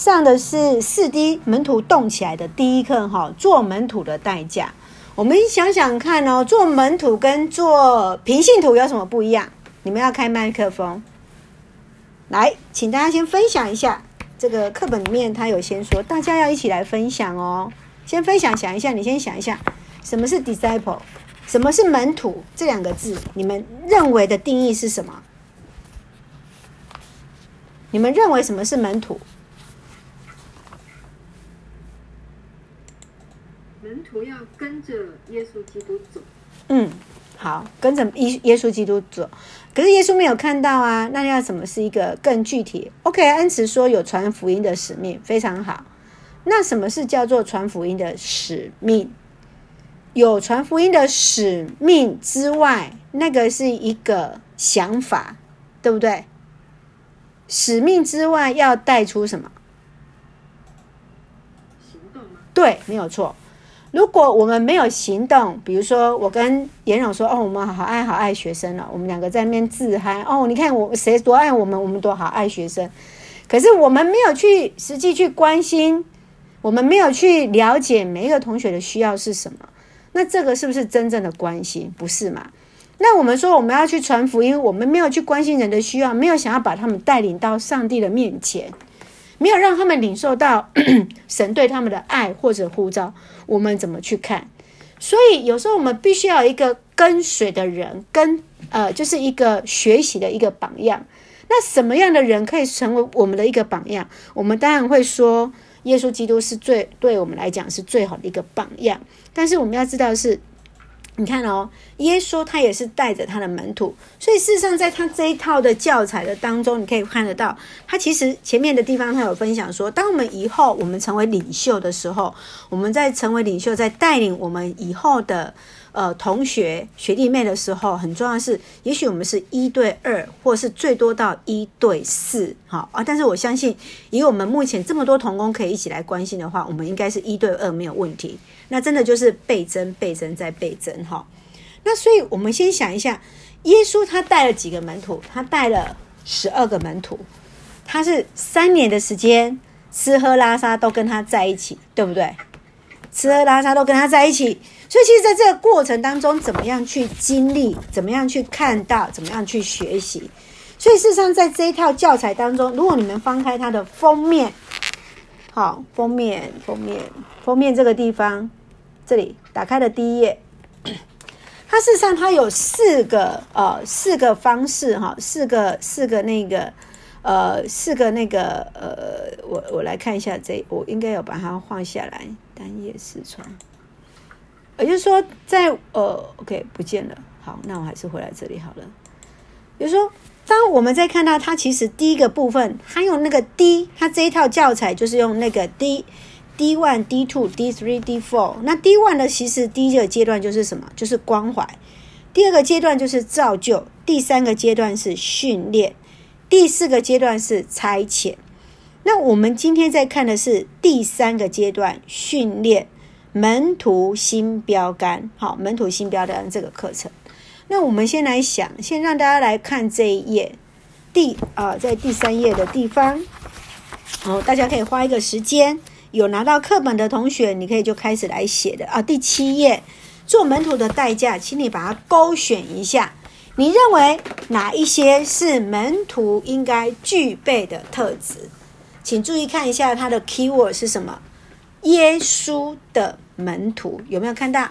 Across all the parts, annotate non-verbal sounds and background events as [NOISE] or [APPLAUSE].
上的是四 D 门徒动起来的第一课哈，做门徒的代价。我们想想看哦，做门徒跟做平信徒有什么不一样？你们要开麦克风，来，请大家先分享一下这个课本里面他有先说，大家要一起来分享哦。先分享，想一下，你先想一下，什么是 disciple，什么是门徒这两个字，你们认为的定义是什么？你们认为什么是门徒？门徒要跟着耶稣基督走。嗯，好，跟着耶耶稣基督走。可是耶稣没有看到啊，那要什么是一个更具体？OK，恩慈说有传福音的使命，非常好。那什么是叫做传福音的使命？有传福音的使命之外，那个是一个想法，对不对？使命之外要带出什么？行动吗？对，没有错。如果我们没有行动，比如说我跟颜荣说：“哦，我们好爱好爱学生了。”我们两个在那边自嗨。哦，你看我谁多爱我们，我们多好爱学生。可是我们没有去实际去关心，我们没有去了解每一个同学的需要是什么。那这个是不是真正的关心？不是嘛？那我们说我们要去传福音，我们没有去关心人的需要，没有想要把他们带领到上帝的面前。没有让他们领受到 [CLEARS THROAT] 神对他们的爱或者呼召，我们怎么去看？所以有时候我们必须要一个跟随的人，跟呃，就是一个学习的一个榜样。那什么样的人可以成为我们的一个榜样？我们当然会说，耶稣基督是最对我们来讲是最好的一个榜样。但是我们要知道是。你看哦，耶稣他也是带着他的门徒，所以事实上，在他这一套的教材的当中，你可以看得到，他其实前面的地方他有分享说，当我们以后我们成为领袖的时候，我们在成为领袖，在带领我们以后的。呃，同学学弟妹的时候，很重要是，也许我们是一对二，或是最多到一对四，好啊。但是我相信，以我们目前这么多同工可以一起来关心的话，我们应该是一对二没有问题。那真的就是倍增、倍增再倍增，哈。那所以我们先想一下，耶稣他带了几个门徒？他带了十二个门徒，他是三年的时间，吃喝拉撒都跟他在一起，对不对？吃喝拉撒都跟他在一起。所以，其实，在这个过程当中，怎么样去经历，怎么样去看到，怎么样去学习。所以，事实上，在这一套教材当中，如果你们翻开它的封面，好，封面，封面，封面这个地方，这里打开的第一页，[CLEARS THROAT] 它事实上它有四个呃四个方式哈，四个四个那个呃四个那个呃，我我来看一下这，我应该有把它画下来，单页视窗。也就是说在，呃，OK，不见了。好，那我还是回来这里好了。比如说，当我们在看到它，其实第一个部分，它用那个 D，它这一套教材就是用那个 D D one、D two、D three、D four。那 D one 呢其实第一个阶段就是什么？就是关怀。第二个阶段就是造就。第三个阶段是训练。第四个阶段是差遣。那我们今天在看的是第三个阶段训练。门徒新标杆，好，门徒新标杆这个课程。那我们先来想，先让大家来看这一页，第啊，在第三页的地方，好，大家可以花一个时间，有拿到课本的同学，你可以就开始来写的啊。第七页，做门徒的代价，请你把它勾选一下，你认为哪一些是门徒应该具备的特质？请注意看一下它的 keyword 是什么。耶稣的门徒有没有看到？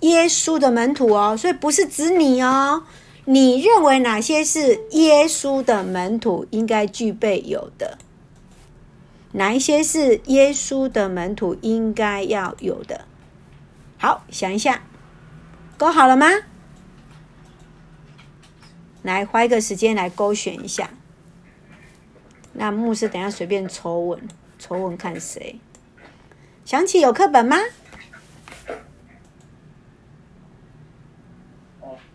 耶稣的门徒哦，所以不是指你哦。你认为哪些是耶稣的门徒应该具备有的？哪一些是耶稣的门徒应该要有的？好，想一下，勾好了吗？来，花一个时间来勾选一下。那牧师等下随便抽问。抽问看谁？想起有课本吗？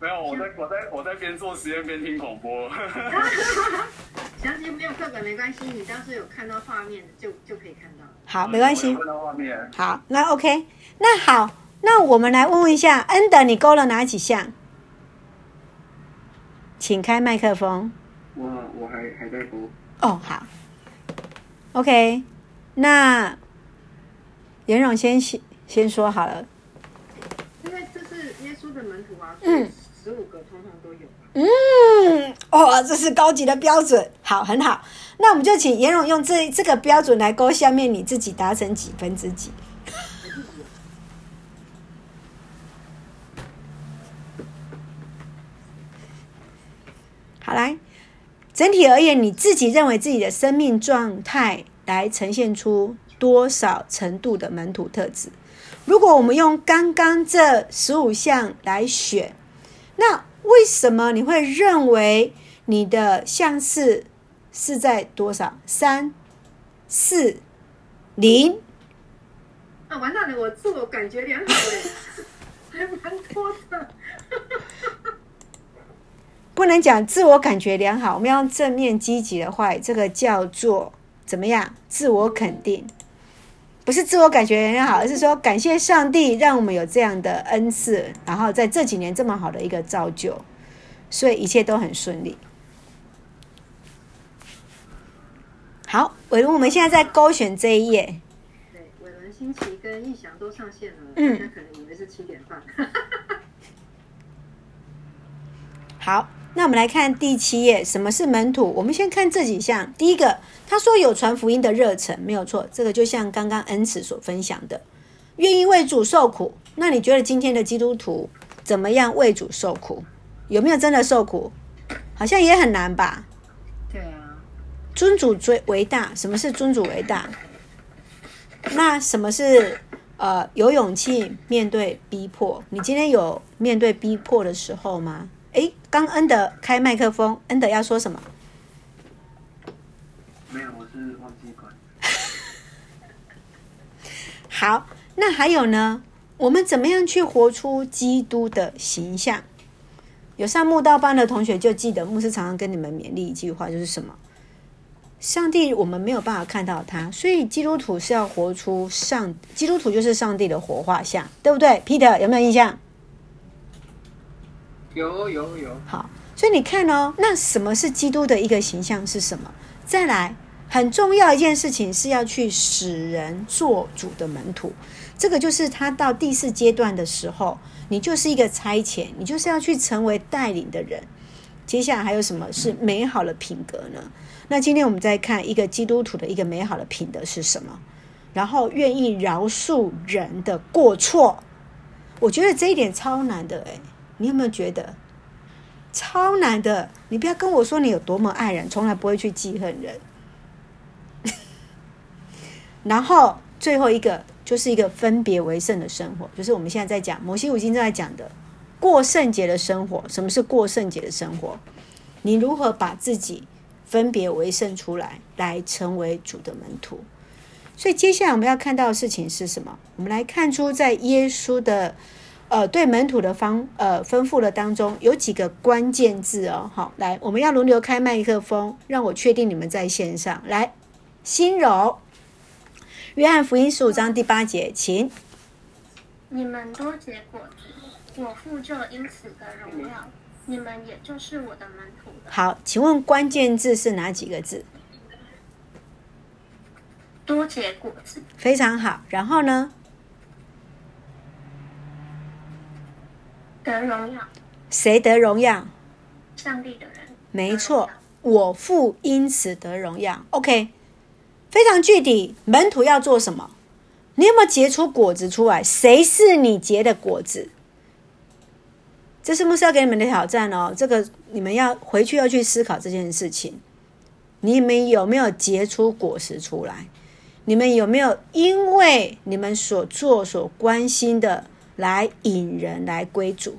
没有，我在我在我在边做实验边听广播。[LAUGHS] 想起没有课本没关系，你当时有看到画面就就可以看到。好，没关系。看到画面。好，那 OK，那好，那我们来问问一下，恩德，你勾了哪几项？请开麦克风。我我还还在勾。哦，好。OK，那颜荣先先先说好了。因为这是耶稣的门徒啊，嗯。嗯，哦，这是高级的标准，好，很好。那我们就请颜蓉用这这个标准来勾下面你自己达成几分之几。好，来，整体而言，你自己认为自己的生命状态来呈现出多少程度的门徒特质？如果我们用刚刚这十五项来选，那为什么你会认为你的相似是在多少？三、四、零？啊，完蛋了！我自我感觉良好哎，[LAUGHS] 还蛮多的。[LAUGHS] 不能讲自我感觉良好，我们要正面积极的话，这个叫做怎么样？自我肯定，不是自我感觉良好，而是说感谢上帝让我们有这样的恩赐，然后在这几年这么好的一个造就，所以一切都很顺利。好，伟伦，我们现在在勾选这一页。对，伟伦、新奇跟逸翔都上线了，嗯，大家可能以为是七点半。[LAUGHS] 好。那我们来看第七页，什么是门徒？我们先看这几项。第一个，他说有传福音的热忱，没有错。这个就像刚刚恩慈所分享的，愿意为主受苦。那你觉得今天的基督徒怎么样为主受苦？有没有真的受苦？好像也很难吧？对啊。尊主最为大，什么是尊主为大？那什么是呃有勇气面对逼迫？你今天有面对逼迫的时候吗？哎，刚恩德开麦克风，恩德要说什么？没有，我是忘记关。[LAUGHS] 好，那还有呢？我们怎么样去活出基督的形象？有上慕道班的同学就记得，牧师常常跟你们勉励一句话，就是什么？上帝我们没有办法看到他，所以基督徒是要活出上，基督徒就是上帝的活画像，对不对？Peter 有没有印象？有有有，好，所以你看哦，那什么是基督的一个形象是什么？再来，很重要一件事情是要去使人做主的门徒，这个就是他到第四阶段的时候，你就是一个差遣，你就是要去成为带领的人。接下来还有什么是美好的品格呢？那今天我们再看一个基督徒的一个美好的品德是什么？然后愿意饶恕人的过错，我觉得这一点超难的诶。你有没有觉得超难的？你不要跟我说你有多么爱人，从来不会去记恨人。[LAUGHS] 然后最后一个就是一个分别为圣的生活，就是我们现在在讲摩西五经正在讲的过圣洁的生活。什么是过圣洁的生活？你如何把自己分别为圣出来，来成为主的门徒？所以接下来我们要看到的事情是什么？我们来看出在耶稣的。呃，对门徒的方呃吩咐的当中有几个关键字哦。好，来，我们要轮流开麦克风，让我确定你们在线上。来，心柔，约翰福音十五章第八节，请。你们多结果子，我父就因此得荣耀，你们也就是我的门徒了。好，请问关键字是哪几个字？多结果子。非常好，然后呢？得荣耀，谁得荣耀？上帝的人。没错，我父因此得荣耀。OK，非常具体。门徒要做什么？你有没有结出果子出来？谁是你结的果子？这是牧师要给你们的挑战哦。这个你们要回去要去思考这件事情。你们有没有结出果实出来？你们有没有因为你们所做所关心的？来引人来归主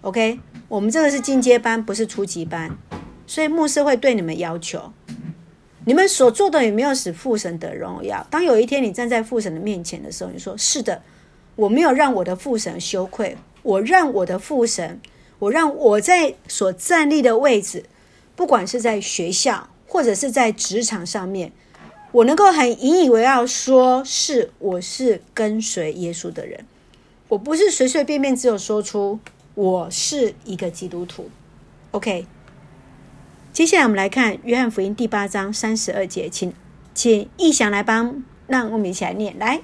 ，OK，我们这个是进阶班，不是初级班，所以牧师会对你们要求，你们所做的有没有使父神得荣耀？当有一天你站在父神的面前的时候，你说是的，我没有让我的父神羞愧，我让我的父神，我让我在所站立的位置，不管是在学校或者是在职场上面，我能够很引以为傲，说是我是跟随耶稣的人。我不是随随便便只有说出我是一个基督徒，OK。接下来我们来看约翰福音第八章三十二节，请请义祥来帮，让我们一起来念来。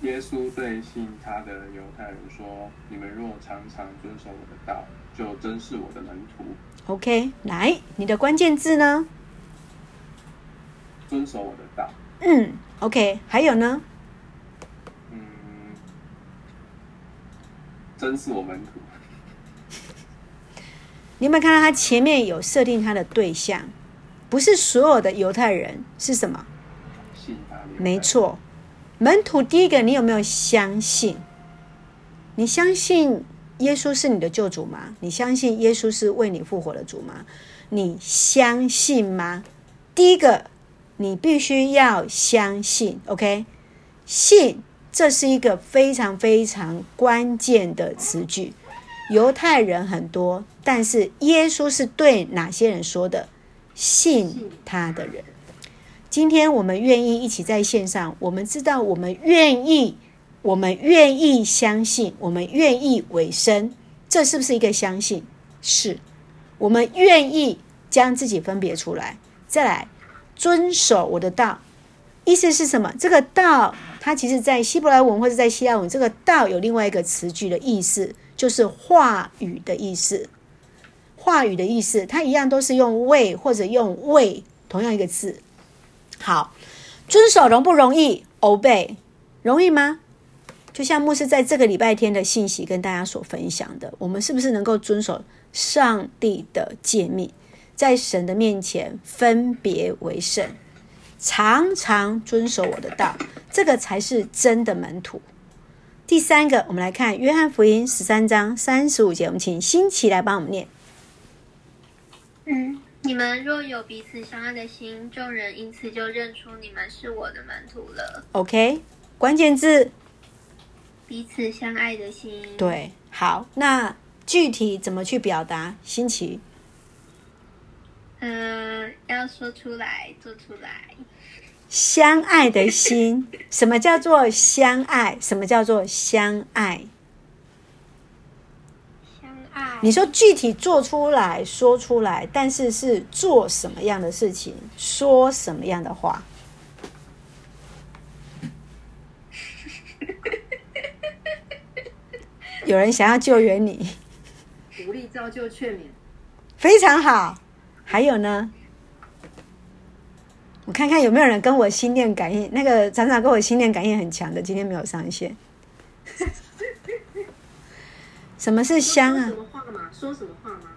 耶稣对信他的犹太人说：“你们若常常遵守我的道，就真是我的门徒。” OK，来，你的关键字呢？遵守我的道。嗯，OK，还有呢？真是我门徒。你有没有看到他前面有设定他的对象？不是所有的犹太人是什么？没错。门徒第一个，你有没有相信？你相信耶稣是你的救主吗？你相信耶稣是为你复活的主吗？你相信吗？第一个，你必须要相信。OK，信，这是一个非常非常关键的词句。犹太人很多，但是耶稣是对哪些人说的？信他的人。今天我们愿意一起在线上，我们知道我们愿意，我们愿意相信，我们愿意委身，这是不是一个相信？是，我们愿意将自己分别出来，再来遵守我的道。意思是什么？这个道，它其实在希伯来文或者在希腊文，这个道有另外一个词句的意思，就是话语的意思。话语的意思，它一样都是用为或者用为，同样一个字。好，遵守容不容易？Obey 容易吗？就像牧师在这个礼拜天的信息跟大家所分享的，我们是不是能够遵守上帝的诫命，在神的面前分别为圣，常常遵守我的道，这个才是真的门徒。第三个，我们来看约翰福音十三章三十五节，我们请新奇来帮我们念。嗯。你们若有彼此相爱的心，众人因此就认出你们是我的门徒了。OK，关键字：彼此相爱的心。对，好，那具体怎么去表达？新奇，嗯、呃，要说出来，做出来。相爱的心，什么叫做相爱？什么叫做相爱？你说具体做出来说出来，但是是做什么样的事情，说什么样的话？[LAUGHS] 有人想要救援你，鼓励造就劝勉，非常好。还有呢？我看看有没有人跟我心电感应，那个常常跟我心电感应很强的，今天没有上线。[LAUGHS] 什么是香啊？说什么话吗？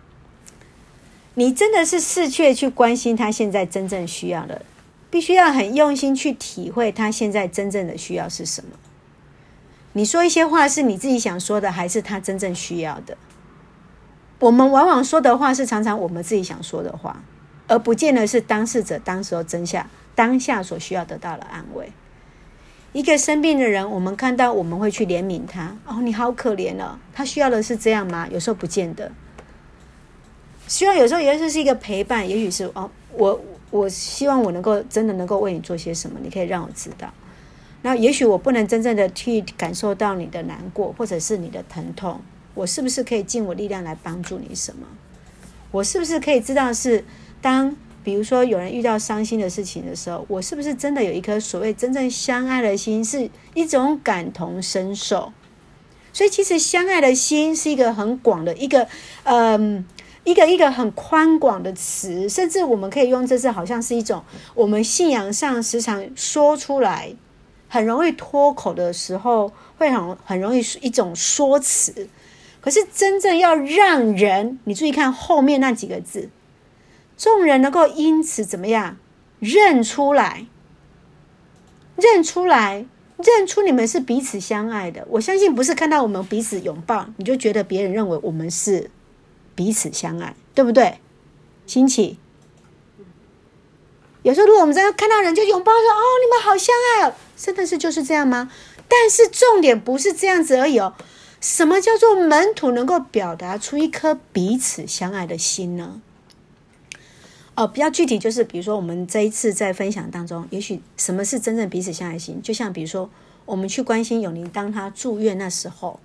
你真的是识趣去关心他现在真正需要的，必须要很用心去体会他现在真正的需要是什么。你说一些话是你自己想说的，还是他真正需要的？我们往往说的话是常常我们自己想说的话，而不见得是当事者当时候真下当下所需要得到的安慰。一个生病的人，我们看到我们会去怜悯他。哦，你好可怜哦，他需要的是这样吗？有时候不见得。需要有时候也许是一个陪伴，也许是哦，我我希望我能够真的能够为你做些什么，你可以让我知道。那也许我不能真正的去感受到你的难过，或者是你的疼痛，我是不是可以尽我力量来帮助你什么？我是不是可以知道是当？比如说，有人遇到伤心的事情的时候，我是不是真的有一颗所谓真正相爱的心，是一种感同身受？所以，其实相爱的心是一个很广的一个，嗯，一个一个很宽广的词，甚至我们可以用这字，好像是一种我们信仰上时常说出来，很容易脱口的时候，会很很容易一种说辞。可是，真正要让人，你注意看后面那几个字。众人能够因此怎么样认出来？认出来，认出你们是彼此相爱的。我相信不是看到我们彼此拥抱，你就觉得别人认为我们是彼此相爱，对不对？亲戚。有时候如果我们在看到人就拥抱说：“哦，你们好相爱哦。”真的是就是这样吗？但是重点不是这样子而已哦。什么叫做门徒能够表达出一颗彼此相爱的心呢？哦，比较具体就是，比如说我们这一次在分享当中，也许什么是真正彼此相爱心？就像比如说，我们去关心永宁，当他住院那时候，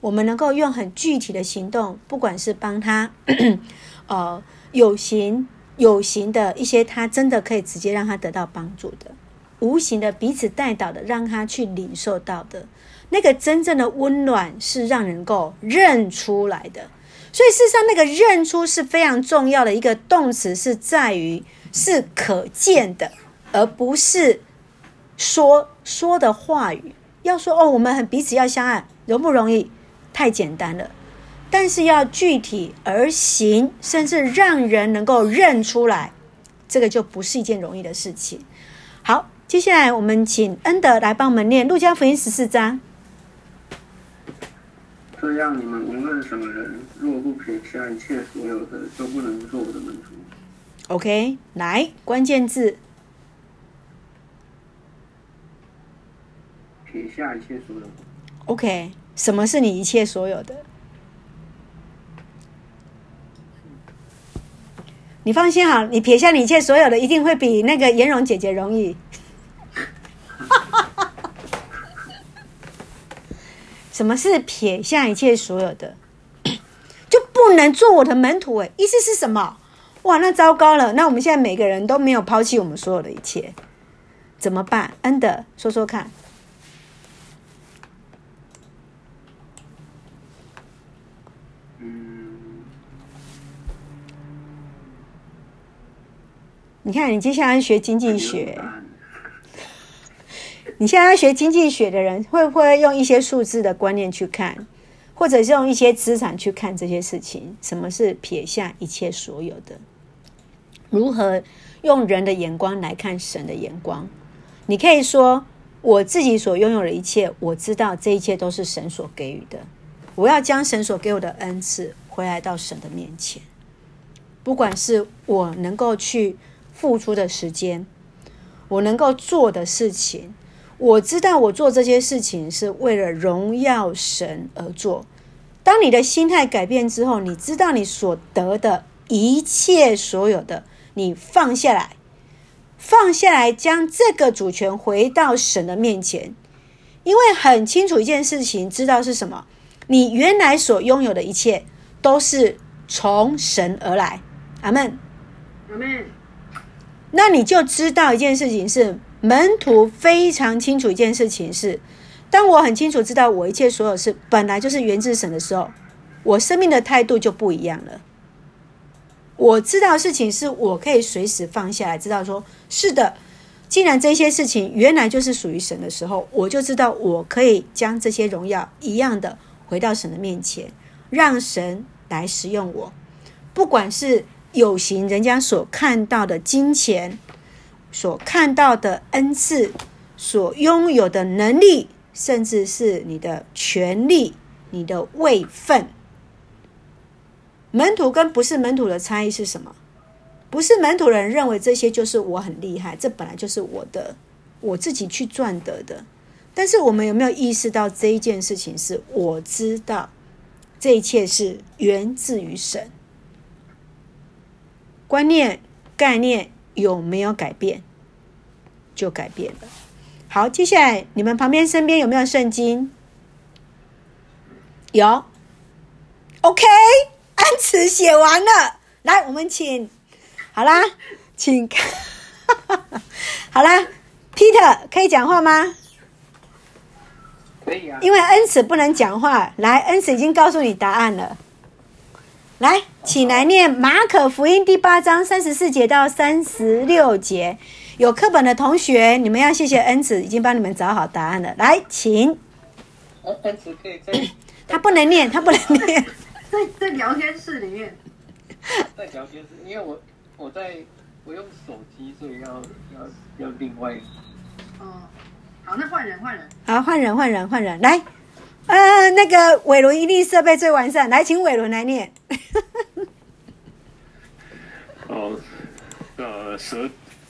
我们能够用很具体的行动，不管是帮他，[CLEARS THROAT] 呃，有形有形的一些，他真的可以直接让他得到帮助的；无形的彼此带导的，让他去领受到的那个真正的温暖，是让人够认出来的。所以事实上，那个认出是非常重要的一个动词，是在于是可见的，而不是说说的话语。要说哦，我们很彼此要相爱，容不容易？太简单了。但是要具体而行，甚至让人能够认出来，这个就不是一件容易的事情。好，接下来我们请恩德来帮我们念《路加福音》十四章。这样，你们无论什么人，若不撇下一切所有的，就不能做我的门徒。OK，来，关键字。撇下一切所有的。OK，什么是你一切所有的？你放心好，你撇下你一切所有的，一定会比那个颜蓉姐姐容易。什么是撇下一切所有的？[COUGHS] 就不能做我的门徒？哎，意思是什么？哇，那糟糕了！那我们现在每个人都没有抛弃我们所有的一切，怎么办？恩德，说说看。你看，你接下来学经济学，你现在要学经济学的人，会不会用一些数字的观念去看，或者是用一些资产去看这些事情？什么是撇下一切所有的？如何用人的眼光来看神的眼光？你可以说，我自己所拥有的一切，我知道这一切都是神所给予的。我要将神所给我的恩赐回来到神的面前，不管是我能够去。付出的时间，我能够做的事情，我知道我做这些事情是为了荣耀神而做。当你的心态改变之后，你知道你所得的一切所有的，你放下来，放下来，将这个主权回到神的面前，因为很清楚一件事情，知道是什么，你原来所拥有的一切都是从神而来。阿门，阿门。那你就知道一件事情是，门徒非常清楚一件事情是，当我很清楚知道我一切所有事本来就是源自神的时候，我生命的态度就不一样了。我知道事情是我可以随时放下来，知道说是的，既然这些事情原来就是属于神的时候，我就知道我可以将这些荣耀一样的回到神的面前，让神来使用我，不管是。有形人家所看到的金钱，所看到的恩赐，所拥有的能力，甚至是你的权利、你的位分。门徒跟不是门徒的差异是什么？不是门徒人认为这些就是我很厉害，这本来就是我的，我自己去赚得的。但是我们有没有意识到这一件事情是我知道，这一切是源自于神。观念、概念有没有改变，就改变了。好，接下来你们旁边、身边有没有圣经？有。OK，安慈写完了。来，我们请。好啦，请看。[LAUGHS] 好啦，Peter 可以讲话吗？可以啊。因为恩慈不能讲话。来，恩慈已经告诉你答案了。来，请来念马可福音第八章三十四节到三十六节。有课本的同学，你们要谢谢恩慈，已经帮你们找好答案了。来，请。恩慈可以在。他不能念，他不能念。在在聊天室里面。在聊天室，因为我我在我用手机，所以要要要另外。哦，好，那换人换人。好，换人换人换人来。呃，那个伟伦一定设备最完善，来，请伟伦来念。[LAUGHS] 哦，呃，舍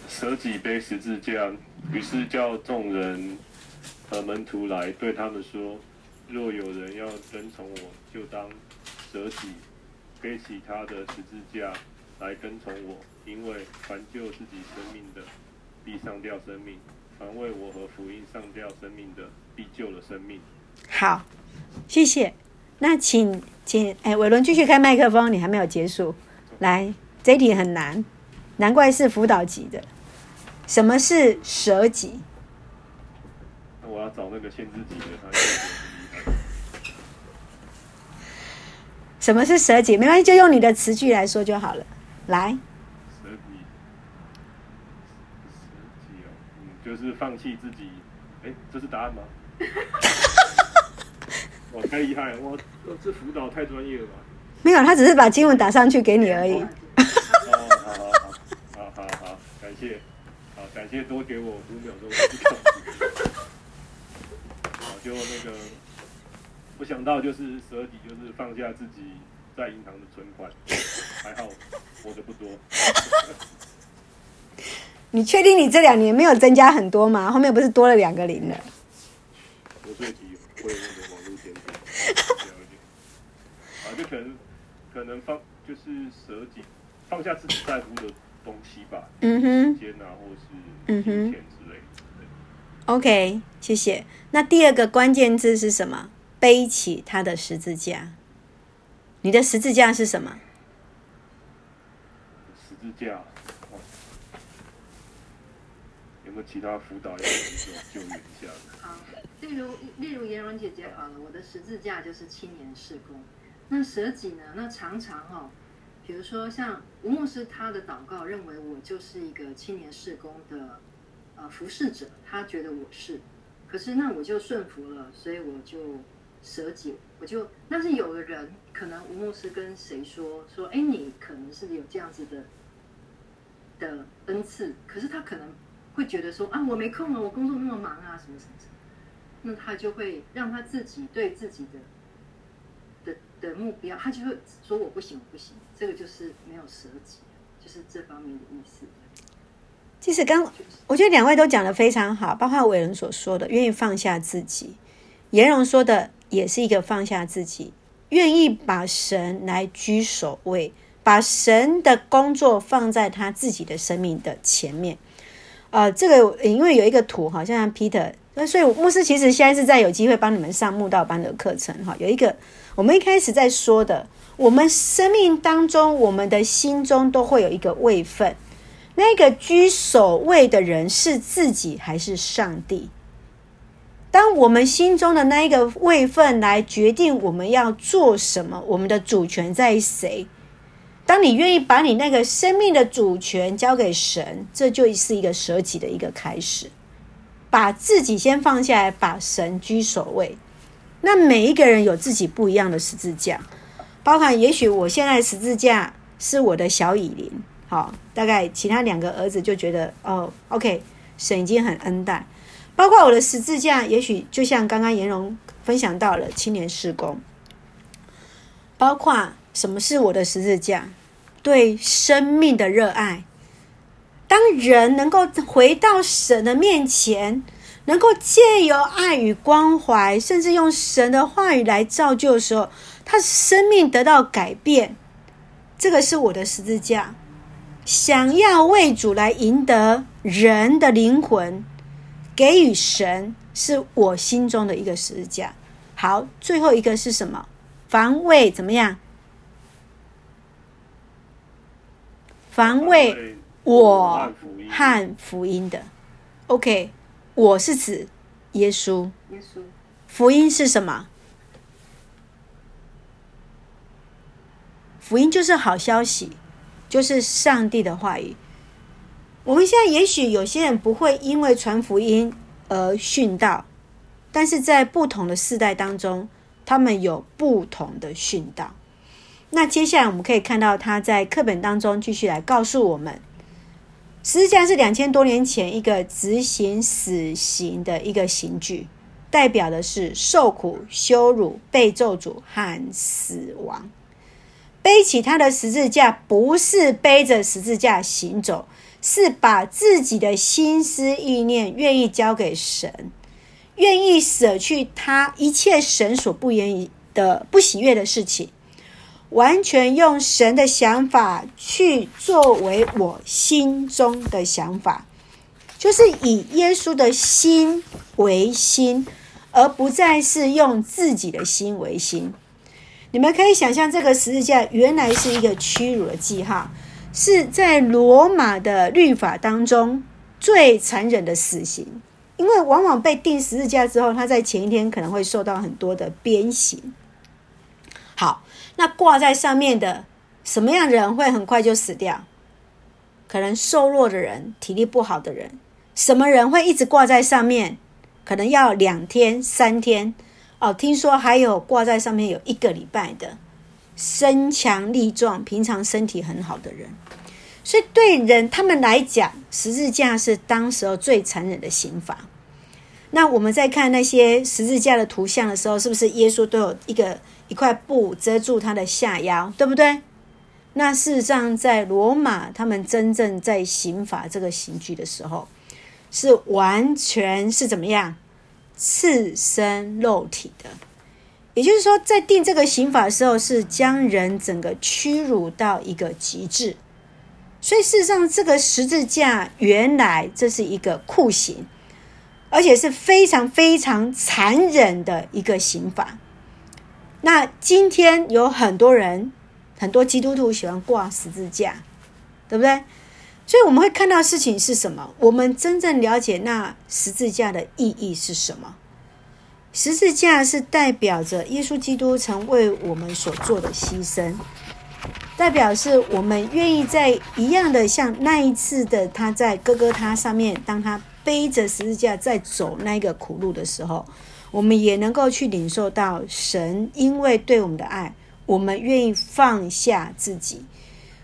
舍己背十字架，于是叫众人和门徒来，对他们说：若有人要跟从我，就当舍己背起他的十字架来跟从我。因为凡救自己生命的，必丧掉生命；凡为我和福音丧掉生命的，必救了生命。好，谢谢。那请请，哎，伟伦继续开麦克风，你还没有结束。来，这一题很难。难怪是辅导级的。什么是舍己？那我要找那个限制级的，他什么是舍己？没关系，就用你的词句来说就好了。来，舍己，舍己哦，嗯，就是放弃自己。哎，这是答案吗？[LAUGHS] 哇，太厉害了！哇，这辅导太专业了吧？没有，他只是把经文打上去给你而已。哦，好好好，好好好，感谢，好感谢，多给我五秒钟。好，就那个，我想到就是舍己，就是放下自己在银行的存款，还好活的不多。你确定你这两年没有增加很多吗？后面不是多了两个零了？国税局会啊，就可能。可能放就是舍己，放下自己在乎的东西吧，嗯哼，时间啊，或是金钱之类的。OK，谢谢。那第二个关键字是什么？背起他的十字架。你的十字架是什么？十字架。有没有其他辅导要 [LAUGHS] 救援一下？好，例如例如颜蓉姐姐好了，我的十字架就是青年事工。那舍己呢？那常常哈、哦，比如说像吴牧师他的祷告，认为我就是一个青年事工的呃服侍者，他觉得我是，可是那我就顺服了，所以我就舍己，我就，但是有的人可能吴牧师跟谁说说，哎，你可能是有这样子的的恩赐，可是他可能会觉得说啊，我没空啊，我工作那么忙啊，什么什么什么，那他就会让他自己对自己的。的的目标，他就会说我不行，我不行，这个就是没有舍己，就是这方面的意思。其实刚我觉得两位都讲的非常好，包括伟人所说的愿意放下自己，颜荣说的也是一个放下自己，愿意把神来居首位，把神的工作放在他自己的生命的前面。呃，这个因为有一个图，好像 Peter，那所以牧师其实现在是在有机会帮你们上慕道班的课程哈，有一个。我们一开始在说的，我们生命当中，我们的心中都会有一个位分。那个居首位的人是自己还是上帝？当我们心中的那一个位分来决定我们要做什么，我们的主权在谁？当你愿意把你那个生命的主权交给神，这就是一个舍己的一个开始，把自己先放下来，把神居首位。那每一个人有自己不一样的十字架，包含也许我现在十字架是我的小以琳，好，大概其他两个儿子就觉得哦，OK，神已经很恩待。包括我的十字架，也许就像刚刚颜蓉分享到了青年事工，包括什么是我的十字架？对生命的热爱。当人能够回到神的面前。能够借由爱与关怀，甚至用神的话语来造就的时候，他生命得到改变。这个是我的十字架，想要为主来赢得人的灵魂，给予神是我心中的一个十字架。好，最后一个是什么？防卫怎么样？防卫我和福音的。OK。我是指耶稣，耶稣。福音是什么？福音就是好消息，就是上帝的话语。我们现在也许有些人不会因为传福音而殉道，但是在不同的世代当中，他们有不同的殉道。那接下来我们可以看到他在课本当中继续来告诉我们。十字架是两千多年前一个执行死刑的一个刑具，代表的是受苦、羞辱、被咒诅和死亡。背起他的十字架，不是背着十字架行走，是把自己的心思意念愿意交给神，愿意舍去他一切神所不愿意的、不喜悦的事情。完全用神的想法去作为我心中的想法，就是以耶稣的心为心，而不再是用自己的心为心。你们可以想象，这个十字架原来是一个屈辱的记号，是在罗马的律法当中最残忍的死刑，因为往往被钉十字架之后，他在前一天可能会受到很多的鞭刑。好，那挂在上面的什么样的人会很快就死掉？可能瘦弱的人、体力不好的人。什么人会一直挂在上面？可能要两天、三天。哦，听说还有挂在上面有一个礼拜的，身强力壮、平常身体很好的人。所以对人他们来讲，十字架是当时候最残忍的刑罚。那我们在看那些十字架的图像的时候，是不是耶稣都有一个一块布遮住他的下腰，对不对？那事实上，在罗马，他们真正在刑罚这个刑具的时候，是完全是怎么样？赤身肉体的，也就是说，在定这个刑法的时候，是将人整个屈辱到一个极致。所以，事实上，这个十字架原来这是一个酷刑，而且是非常非常残忍的一个刑法。那今天有很多人，很多基督徒喜欢挂十字架，对不对？所以我们会看到事情是什么？我们真正了解那十字架的意义是什么？十字架是代表着耶稣基督曾为我们所做的牺牲，代表是我们愿意在一样的像那一次的他在哥哥他上面，当他背着十字架在走那个苦路的时候，我们也能够去领受到神因为对我们的爱，我们愿意放下自己。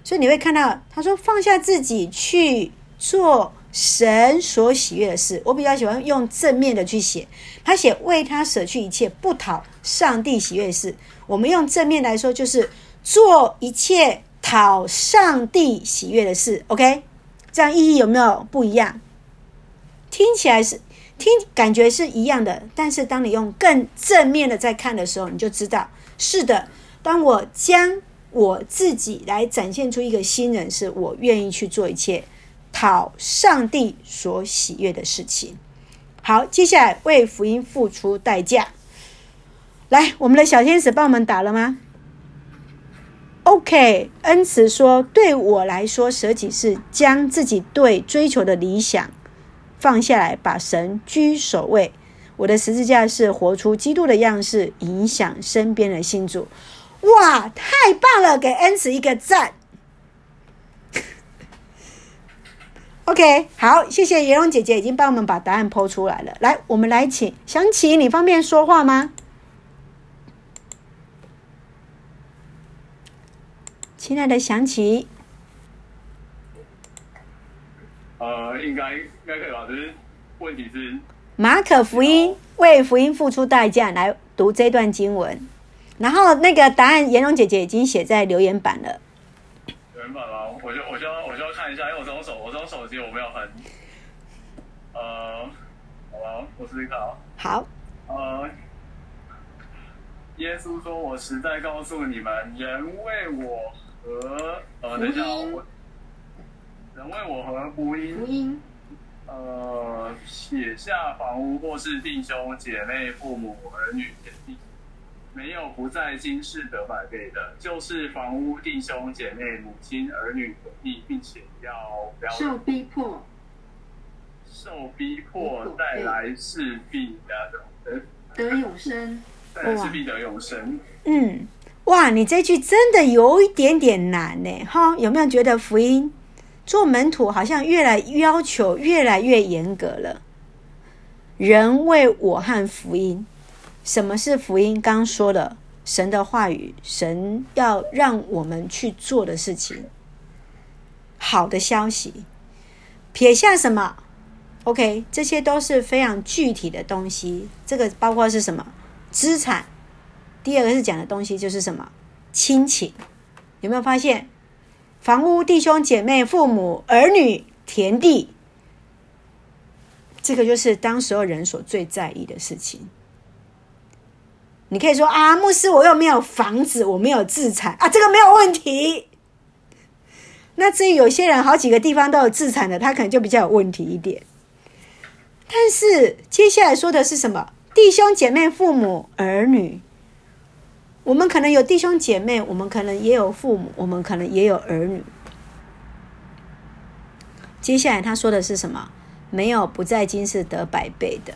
所以你会看到，他说放下自己去做神所喜悦的事。我比较喜欢用正面的去写，他写为他舍去一切，不讨上帝喜悦的事。我们用正面来说，就是做一切讨上帝喜悦的事。OK，这样意义有没有不一样？听起来是听感觉是一样的，但是当你用更正面的在看的时候，你就知道是的。当我将我自己来展现出一个新人，是我愿意去做一切讨上帝所喜悦的事情。好，接下来为福音付出代价。来，我们的小天使帮我们打了吗？OK，恩慈说：“对我来说，舍己是将自己对追求的理想放下来，把神居首位。我的十字架是活出基督的样式，影响身边的信主。”哇，太棒了！给恩慈一个赞。[LAUGHS] OK，好，谢谢颜蓉姐姐已经帮我们把答案 po 出来了。来，我们来请祥琪，你方便说话吗？亲爱的祥琪，呃，应该应该可以吧？只是问题是，马可福音为福音付出代价，来读这段经文。然后那个答案，颜蓉姐姐已经写在留言板了。留言板吗？我就我就要我就要看一下，因为我这种手我这种手机我没有很，呃，好吧，我试试看啊。好。呃，耶稣说：“我实在告诉你们，人为我和呃，等一下，人为我和福音，福音，呃，写下房屋或是弟兄姐妹、父母儿女、田地。”没有不在今世得百倍的，就是房屋、弟兄、姐妹、母亲、儿女、土地，并且要不要受逼迫，受逼迫带来是必得得永生，带来是必得永生。嗯，哇，你这句真的有一点点难呢，哈，有没有觉得福音做门徒好像越来要求越来越严格了？人为我和福音。什么是福音？刚说的，神的话语，神要让我们去做的事情，好的消息。撇下什么？OK，这些都是非常具体的东西。这个包括是什么？资产。第二个是讲的东西就是什么？亲情。有没有发现？房屋、弟兄姐妹、父母、儿女、田地，这个就是当时候人所最在意的事情。你可以说啊，牧师，我又没有房子，我没有资产啊，这个没有问题。那至于有些人好几个地方都有资产的，他可能就比较有问题一点。但是接下来说的是什么？弟兄姐妹、父母、儿女。我们可能有弟兄姐妹，我们可能也有父母，我们可能也有儿女。接下来他说的是什么？没有不在今世得百倍的，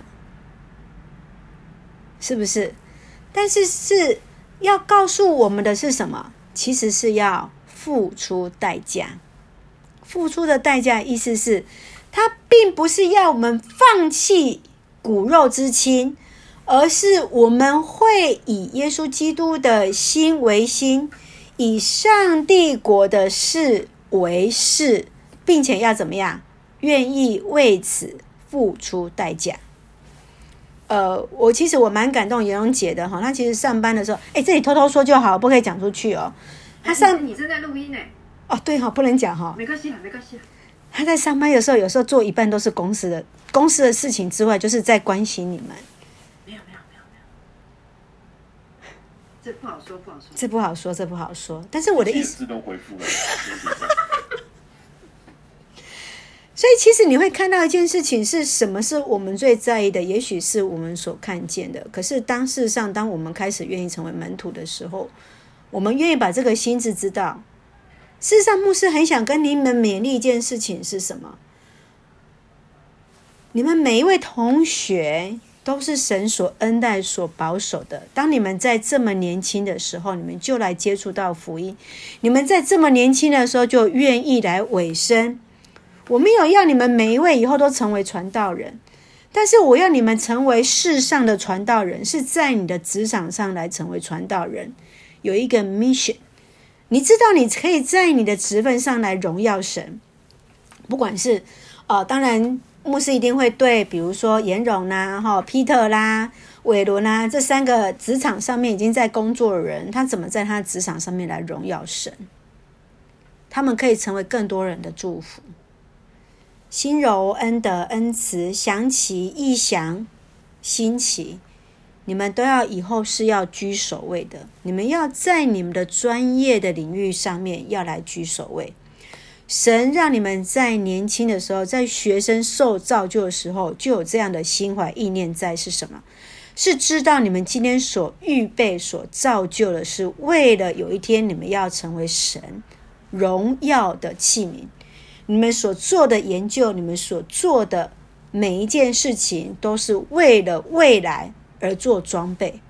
是不是？但是是要告诉我们的是什么？其实是要付出代价。付出的代价意思是，他并不是要我们放弃骨肉之亲，而是我们会以耶稣基督的心为心，以上帝国的事为事，并且要怎么样？愿意为此付出代价。呃，我其实我蛮感动颜蓉姐的哈，她其实上班的时候，哎，这里偷偷说就好，不可以讲出去哦。她上你正在录音呢？哦，对哈，不能讲哈。没关系啊，没关系啊。她在上班的时候，有时候做一半都是公司的公司的事情之外，就是在关心你们。没有没有没有没有，这不好说，不好说。这不好说，这不好说。但是我的意思，自动回复了。[LAUGHS] 所以，其实你会看到一件事情是什么？是我们最在意的，也许是我们所看见的。可是，当事实上，当我们开始愿意成为门徒的时候，我们愿意把这个心智知道。事实上，牧师很想跟你们勉励一件事情是什么？你们每一位同学都是神所恩待、所保守的。当你们在这么年轻的时候，你们就来接触到福音；你们在这么年轻的时候就愿意来委身。我没有要你们每一位以后都成为传道人，但是我要你们成为世上的传道人，是在你的职场上来成为传道人，有一个 mission。你知道你可以在你的职份上来荣耀神，不管是呃，当然牧师一定会对，比如说颜蓉啦、哈、Peter 啦、伟伦啦这三个职场上面已经在工作的人，他怎么在他职场上面来荣耀神？他们可以成为更多人的祝福。心柔、恩德、恩慈、祥奇、异祥、新奇，你们都要以后是要居首位的。你们要在你们的专业的领域上面要来居首位。神让你们在年轻的时候，在学生受造就的时候，就有这样的心怀意念在，是什么？是知道你们今天所预备、所造就的，是为了有一天你们要成为神荣耀的器皿。你们所做的研究，你们所做的每一件事情，都是为了未来而做装备。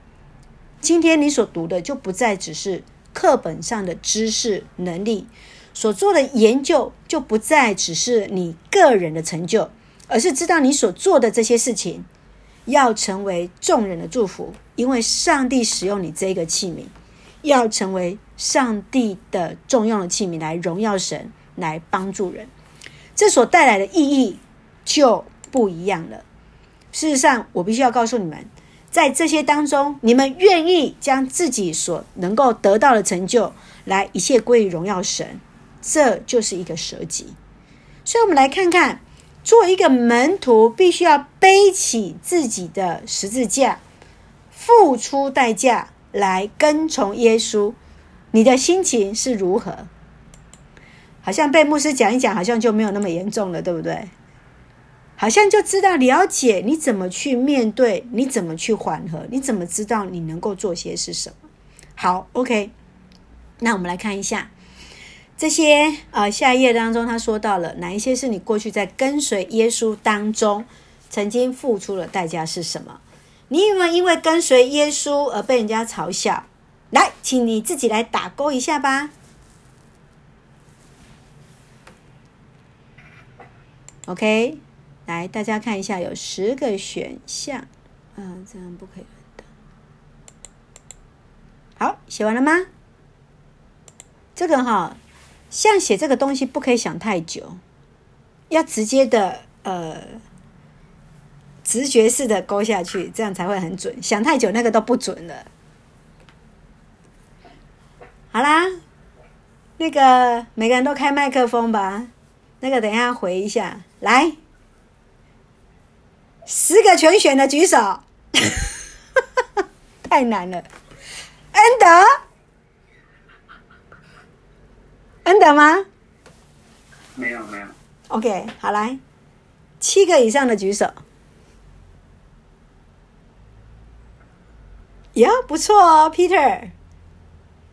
今天你所读的，就不再只是课本上的知识能力；所做的研究，就不再只是你个人的成就，而是知道你所做的这些事情，要成为众人的祝福，因为上帝使用你这个器皿，要成为上帝的重用的器皿，来荣耀神。来帮助人，这所带来的意义就不一样了。事实上，我必须要告诉你们，在这些当中，你们愿意将自己所能够得到的成就，来一切归于荣耀神，这就是一个舍己。所以，我们来看看，做一个门徒，必须要背起自己的十字架，付出代价来跟从耶稣。你的心情是如何？好像被牧师讲一讲，好像就没有那么严重了，对不对？好像就知道了解你怎么去面对，你怎么去缓和，你怎么知道你能够做些是什么？好，OK，那我们来看一下这些呃，下一页当中他说到了哪一些是你过去在跟随耶稣当中曾经付出的代价是什么？你有没有因为跟随耶稣而被人家嘲笑？来，请你自己来打勾一下吧。OK，来，大家看一下，有十个选项，嗯，这样不可以的。好，写完了吗？这个哈，像写这个东西不可以想太久，要直接的呃，直觉式的勾下去，这样才会很准。想太久那个都不准了。好啦，那个每个人都开麦克风吧。那个等一下回一下，来，十个全选的举手，[LAUGHS] 太难了。恩德，恩德吗？没有没有。OK，好来，七个以上的举手。哟，不错哦，Peter，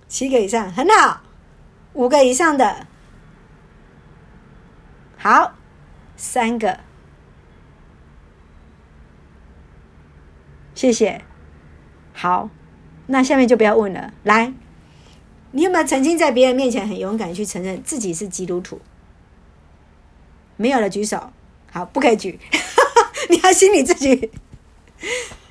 七个以上很好，五个以上的。好，三个，谢谢。好，那下面就不要问了。来，你有没有曾经在别人面前很勇敢去承认自己是基督徒？没有了，举手。好，不可以举，[LAUGHS] 你要心里自己。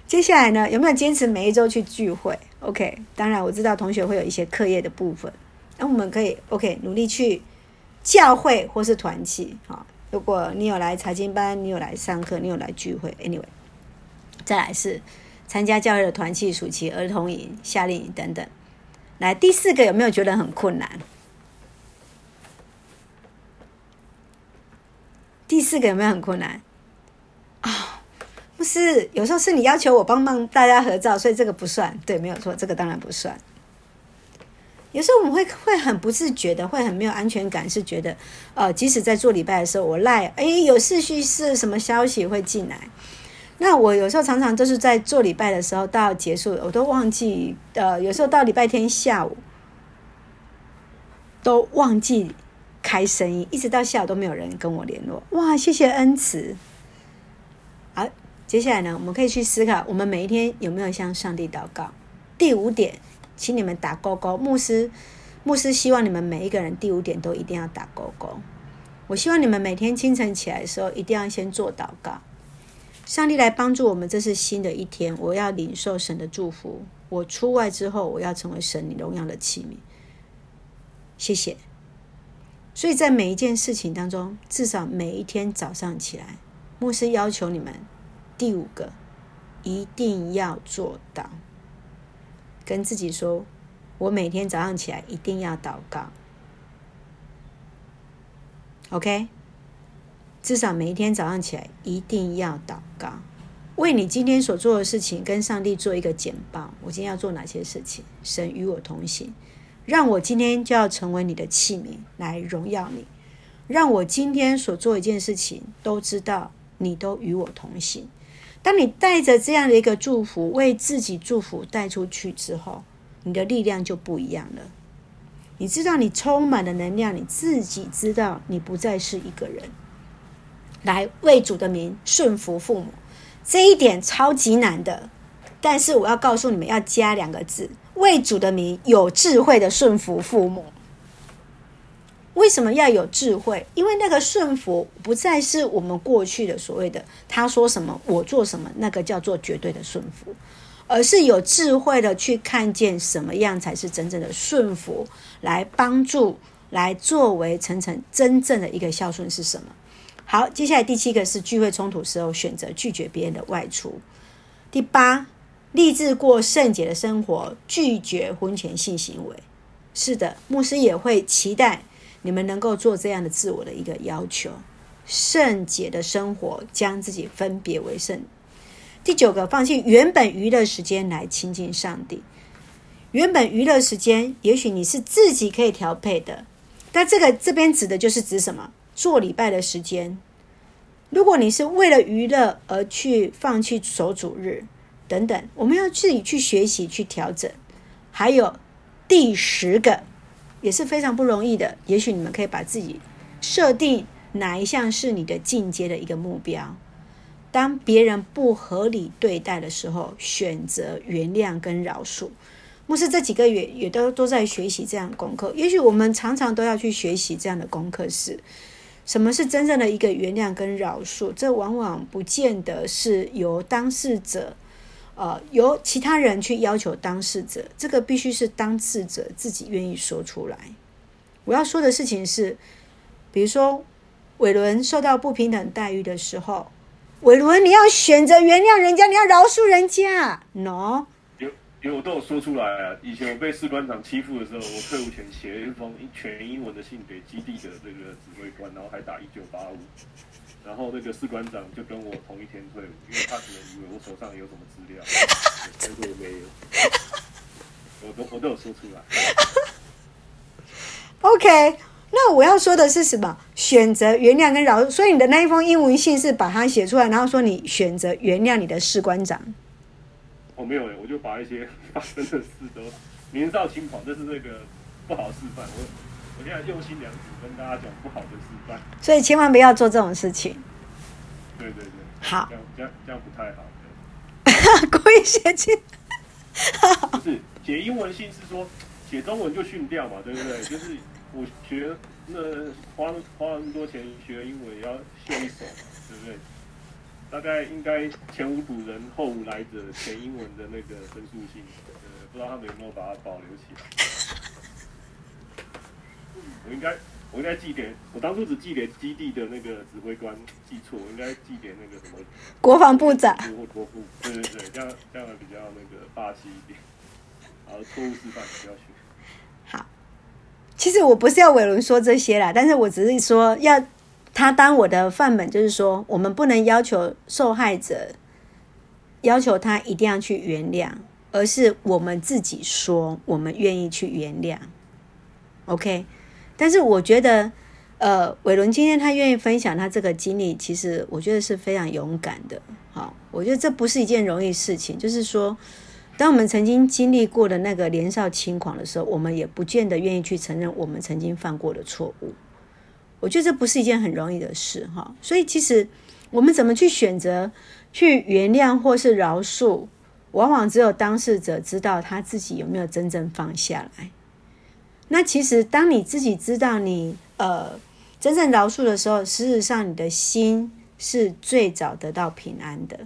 接下来呢，有没有坚持每一周去聚会？OK，当然我知道同学会有一些课业的部分，那我们可以 OK 努力去教会或是团契。好，如果你有来查经班，你有来上课，你有来聚会，Anyway，再来是参加教会的团契、暑期儿童营、夏令营等等。来，第四个有没有觉得很困难？第四个有没有很困难啊？不是，有时候是你要求我帮忙大家合照，所以这个不算。对，没有错，这个当然不算。有时候我们会会很不自觉的，会很没有安全感，是觉得呃，即使在做礼拜的时候，我赖哎有事需是什么消息会进来，那我有时候常常都是在做礼拜的时候到结束，我都忘记呃，有时候到礼拜天下午都忘记。开声音，一直到下午都没有人跟我联络。哇，谢谢恩慈。好，接下来呢，我们可以去思考，我们每一天有没有向上帝祷告？第五点，请你们打勾勾。牧师，牧师希望你们每一个人第五点都一定要打勾勾。我希望你们每天清晨起来的时候，一定要先做祷告。上帝来帮助我们，这是新的一天，我要领受神的祝福。我出外之后，我要成为神你荣耀的器皿。谢谢。所以在每一件事情当中，至少每一天早上起来，牧师要求你们第五个一定要做到，跟自己说：“我每天早上起来一定要祷告。” OK，至少每一天早上起来一定要祷告，为你今天所做的事情跟上帝做一个简报。我今天要做哪些事情？神与我同行。让我今天就要成为你的器皿，来荣耀你。让我今天所做一件事情，都知道你都与我同行。当你带着这样的一个祝福，为自己祝福带出去之后，你的力量就不一样了。你知道你充满了能量，你自己知道你不再是一个人。来为主的名顺服父母，这一点超级难的。但是我要告诉你们，要加两个字。为主的名，有智慧的顺服父母。为什么要有智慧？因为那个顺服不再是我们过去的所谓的他说什么我做什么，那个叫做绝对的顺服，而是有智慧的去看见什么样才是真正的顺服，来帮助，来作为层层真正的一个孝顺是什么？好，接下来第七个是聚会冲突时候选择拒绝别人的外出。第八。立志过圣洁的生活，拒绝婚前性行为。是的，牧师也会期待你们能够做这样的自我的一个要求。圣洁的生活，将自己分别为圣。第九个，放弃原本娱乐时间来亲近上帝。原本娱乐时间，也许你是自己可以调配的，但这个这边指的就是指什么？做礼拜的时间。如果你是为了娱乐而去放弃守主日。等等，我们要自己去学习、去调整。还有第十个也是非常不容易的。也许你们可以把自己设定哪一项是你的进阶的一个目标。当别人不合理对待的时候，选择原谅跟饶恕。牧师这几个月也都都在学习这样的功课。也许我们常常都要去学习这样的功课是，什么是真正的一个原谅跟饶恕？这往往不见得是由当事者。呃，由其他人去要求当事者，这个必须是当事者自己愿意说出来。我要说的事情是，比如说伟伦受到不平等待遇的时候，伟伦你要选择原谅人家，你要饶恕人家，no？有有我都有说出来啊。以前我被士官长欺负的时候，我退伍前写了一封全英文的信给基地的这个指挥官，然后还打一九八五。然后那个士官长就跟我同一天退伍，因为他可能以为我手上有什么资料，但是我没有，我都我都有说出来。[LAUGHS] OK，那我要说的是什么？选择原谅跟饶恕。所以你的那一封英文信是把它写出来，然后说你选择原谅你的士官长。我、哦、没有，我就把一些 [LAUGHS] 发生的事都年少轻狂，这是那个不好示范。我我现在用心良苦跟大家讲不好的示范，所以千万不要做这种事情。对对对，好，这样这样这样不太好。[LAUGHS] 故意写进，[LAUGHS] 不是写英文信是说写中文就训掉嘛，对不对？就是我学那花花那么多钱学英文，也要秀一手嘛，对不对？大概应该前无古人后无来者，前英文的那个分数性，呃，不知道他们有没有把它保留起来。[LAUGHS] 我应该，我应该寄给我当初只寄给基地的那个指挥官，记错，我应该寄给那个什么国防部长或国父，对对对，这样这样比较那个霸气一点。好，错误示范不要学。好，其实我不是要伟伦说这些啦，但是我只是说要他当我的范本，就是说我们不能要求受害者要求他一定要去原谅，而是我们自己说我们愿意去原谅。OK。但是我觉得，呃，伟伦今天他愿意分享他这个经历，其实我觉得是非常勇敢的。好，我觉得这不是一件容易事情。就是说，当我们曾经经历过的那个年少轻狂的时候，我们也不见得愿意去承认我们曾经犯过的错误。我觉得这不是一件很容易的事。哈，所以其实我们怎么去选择去原谅或是饶恕，往往只有当事者知道他自己有没有真正放下来。那其实，当你自己知道你呃真正饶恕的时候，事实上你的心是最早得到平安的。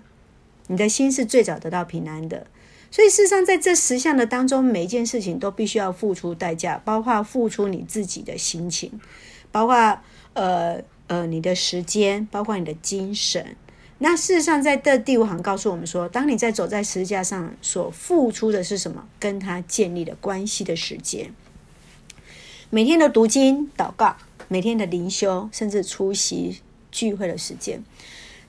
你的心是最早得到平安的。所以，事实上，在这十项的当中，每一件事情都必须要付出代价，包括付出你自己的心情，包括呃呃你的时间，包括你的精神。那事实上，在这第五行告诉我们说，当你在走在十字架上所付出的是什么？跟他建立了关系的时间。每天的读经、祷告，每天的灵修，甚至出席聚会的时间，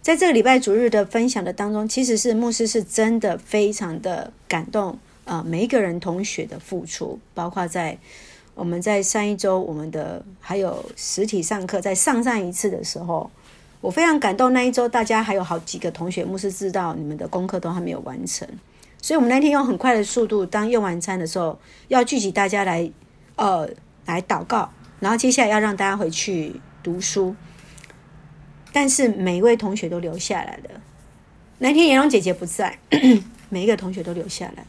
在这个礼拜主日的分享的当中，其实是牧师是真的非常的感动啊、每一个人同学的付出，包括在我们在上一周我们的还有实体上课，在上上一次的时候，我非常感动。那一周大家还有好几个同学，牧师知道你们的功课都还没有完成，所以我们那天用很快的速度，当用完餐的时候，要聚集大家来，呃。来祷告，然后接下来要让大家回去读书，但是每一位同学都留下来了。那天颜蓉姐姐不在，每一个同学都留下来。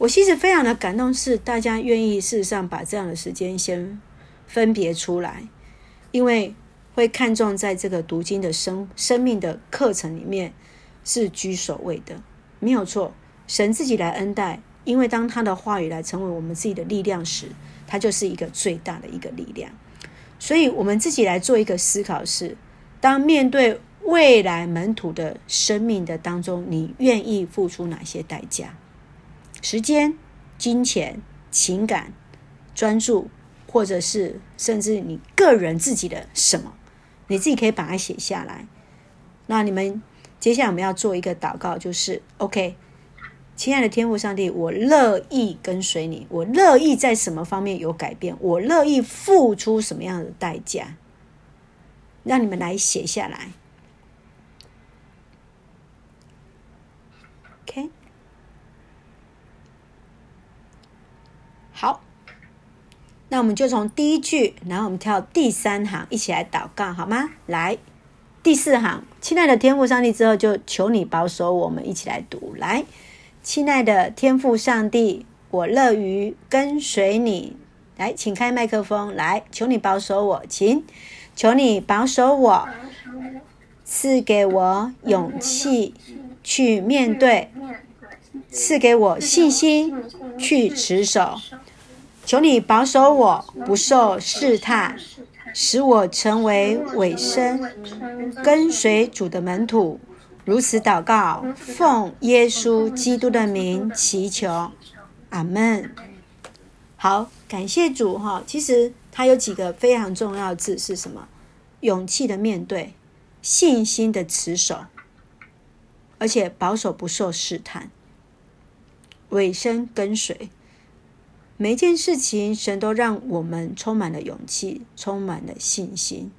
我其实非常的感动，是大家愿意事实上把这样的时间先分别出来，因为会看重在这个读经的生生命的课程里面是居首位的，没有错。神自己来恩待，因为当他的话语来成为我们自己的力量时。他就是一个最大的一个力量，所以我们自己来做一个思考是：当面对未来门徒的生命的当中，你愿意付出哪些代价？时间、金钱、情感、专注，或者是甚至你个人自己的什么？你自己可以把它写下来。那你们接下来我们要做一个祷告，就是 OK。亲爱的天父上帝，我乐意跟随你，我乐意在什么方面有改变，我乐意付出什么样的代价，让你们来写下来。OK，好，那我们就从第一句，然后我们跳第三行，一起来祷告，好吗？来，第四行，亲爱的天父上帝，之后就求你保守我们，一起来读，来。亲爱的天父上帝，我乐于跟随你。来，请开麦克风。来，求你保守我，请求你保守我，赐给我勇气去面对，赐给我信心去持守。求你保守我不受试探，使我成为委身跟随主的门徒。如此祷告，奉耶稣基督的名祈求，阿门。好，感谢主哈。其实他有几个非常重要的字是什么？勇气的面对，信心的持守，而且保守不受试探，委身跟随。每一件事情，神都让我们充满了勇气，充满了信心。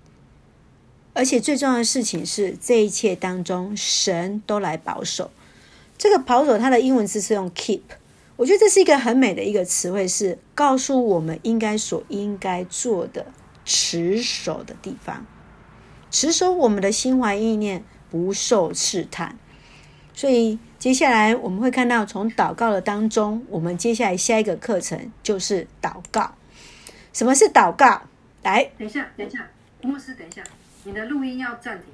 而且最重要的事情是，这一切当中，神都来保守。这个保守，它的英文字是用 keep。我觉得这是一个很美的一个词汇，是告诉我们应该所应该做的持守的地方，持守我们的心怀意念不受试探。所以接下来我们会看到，从祷告的当中，我们接下来下一个课程就是祷告。什么是祷告？来，等一下，等一下，牧师，等一下，你的录音要暂停。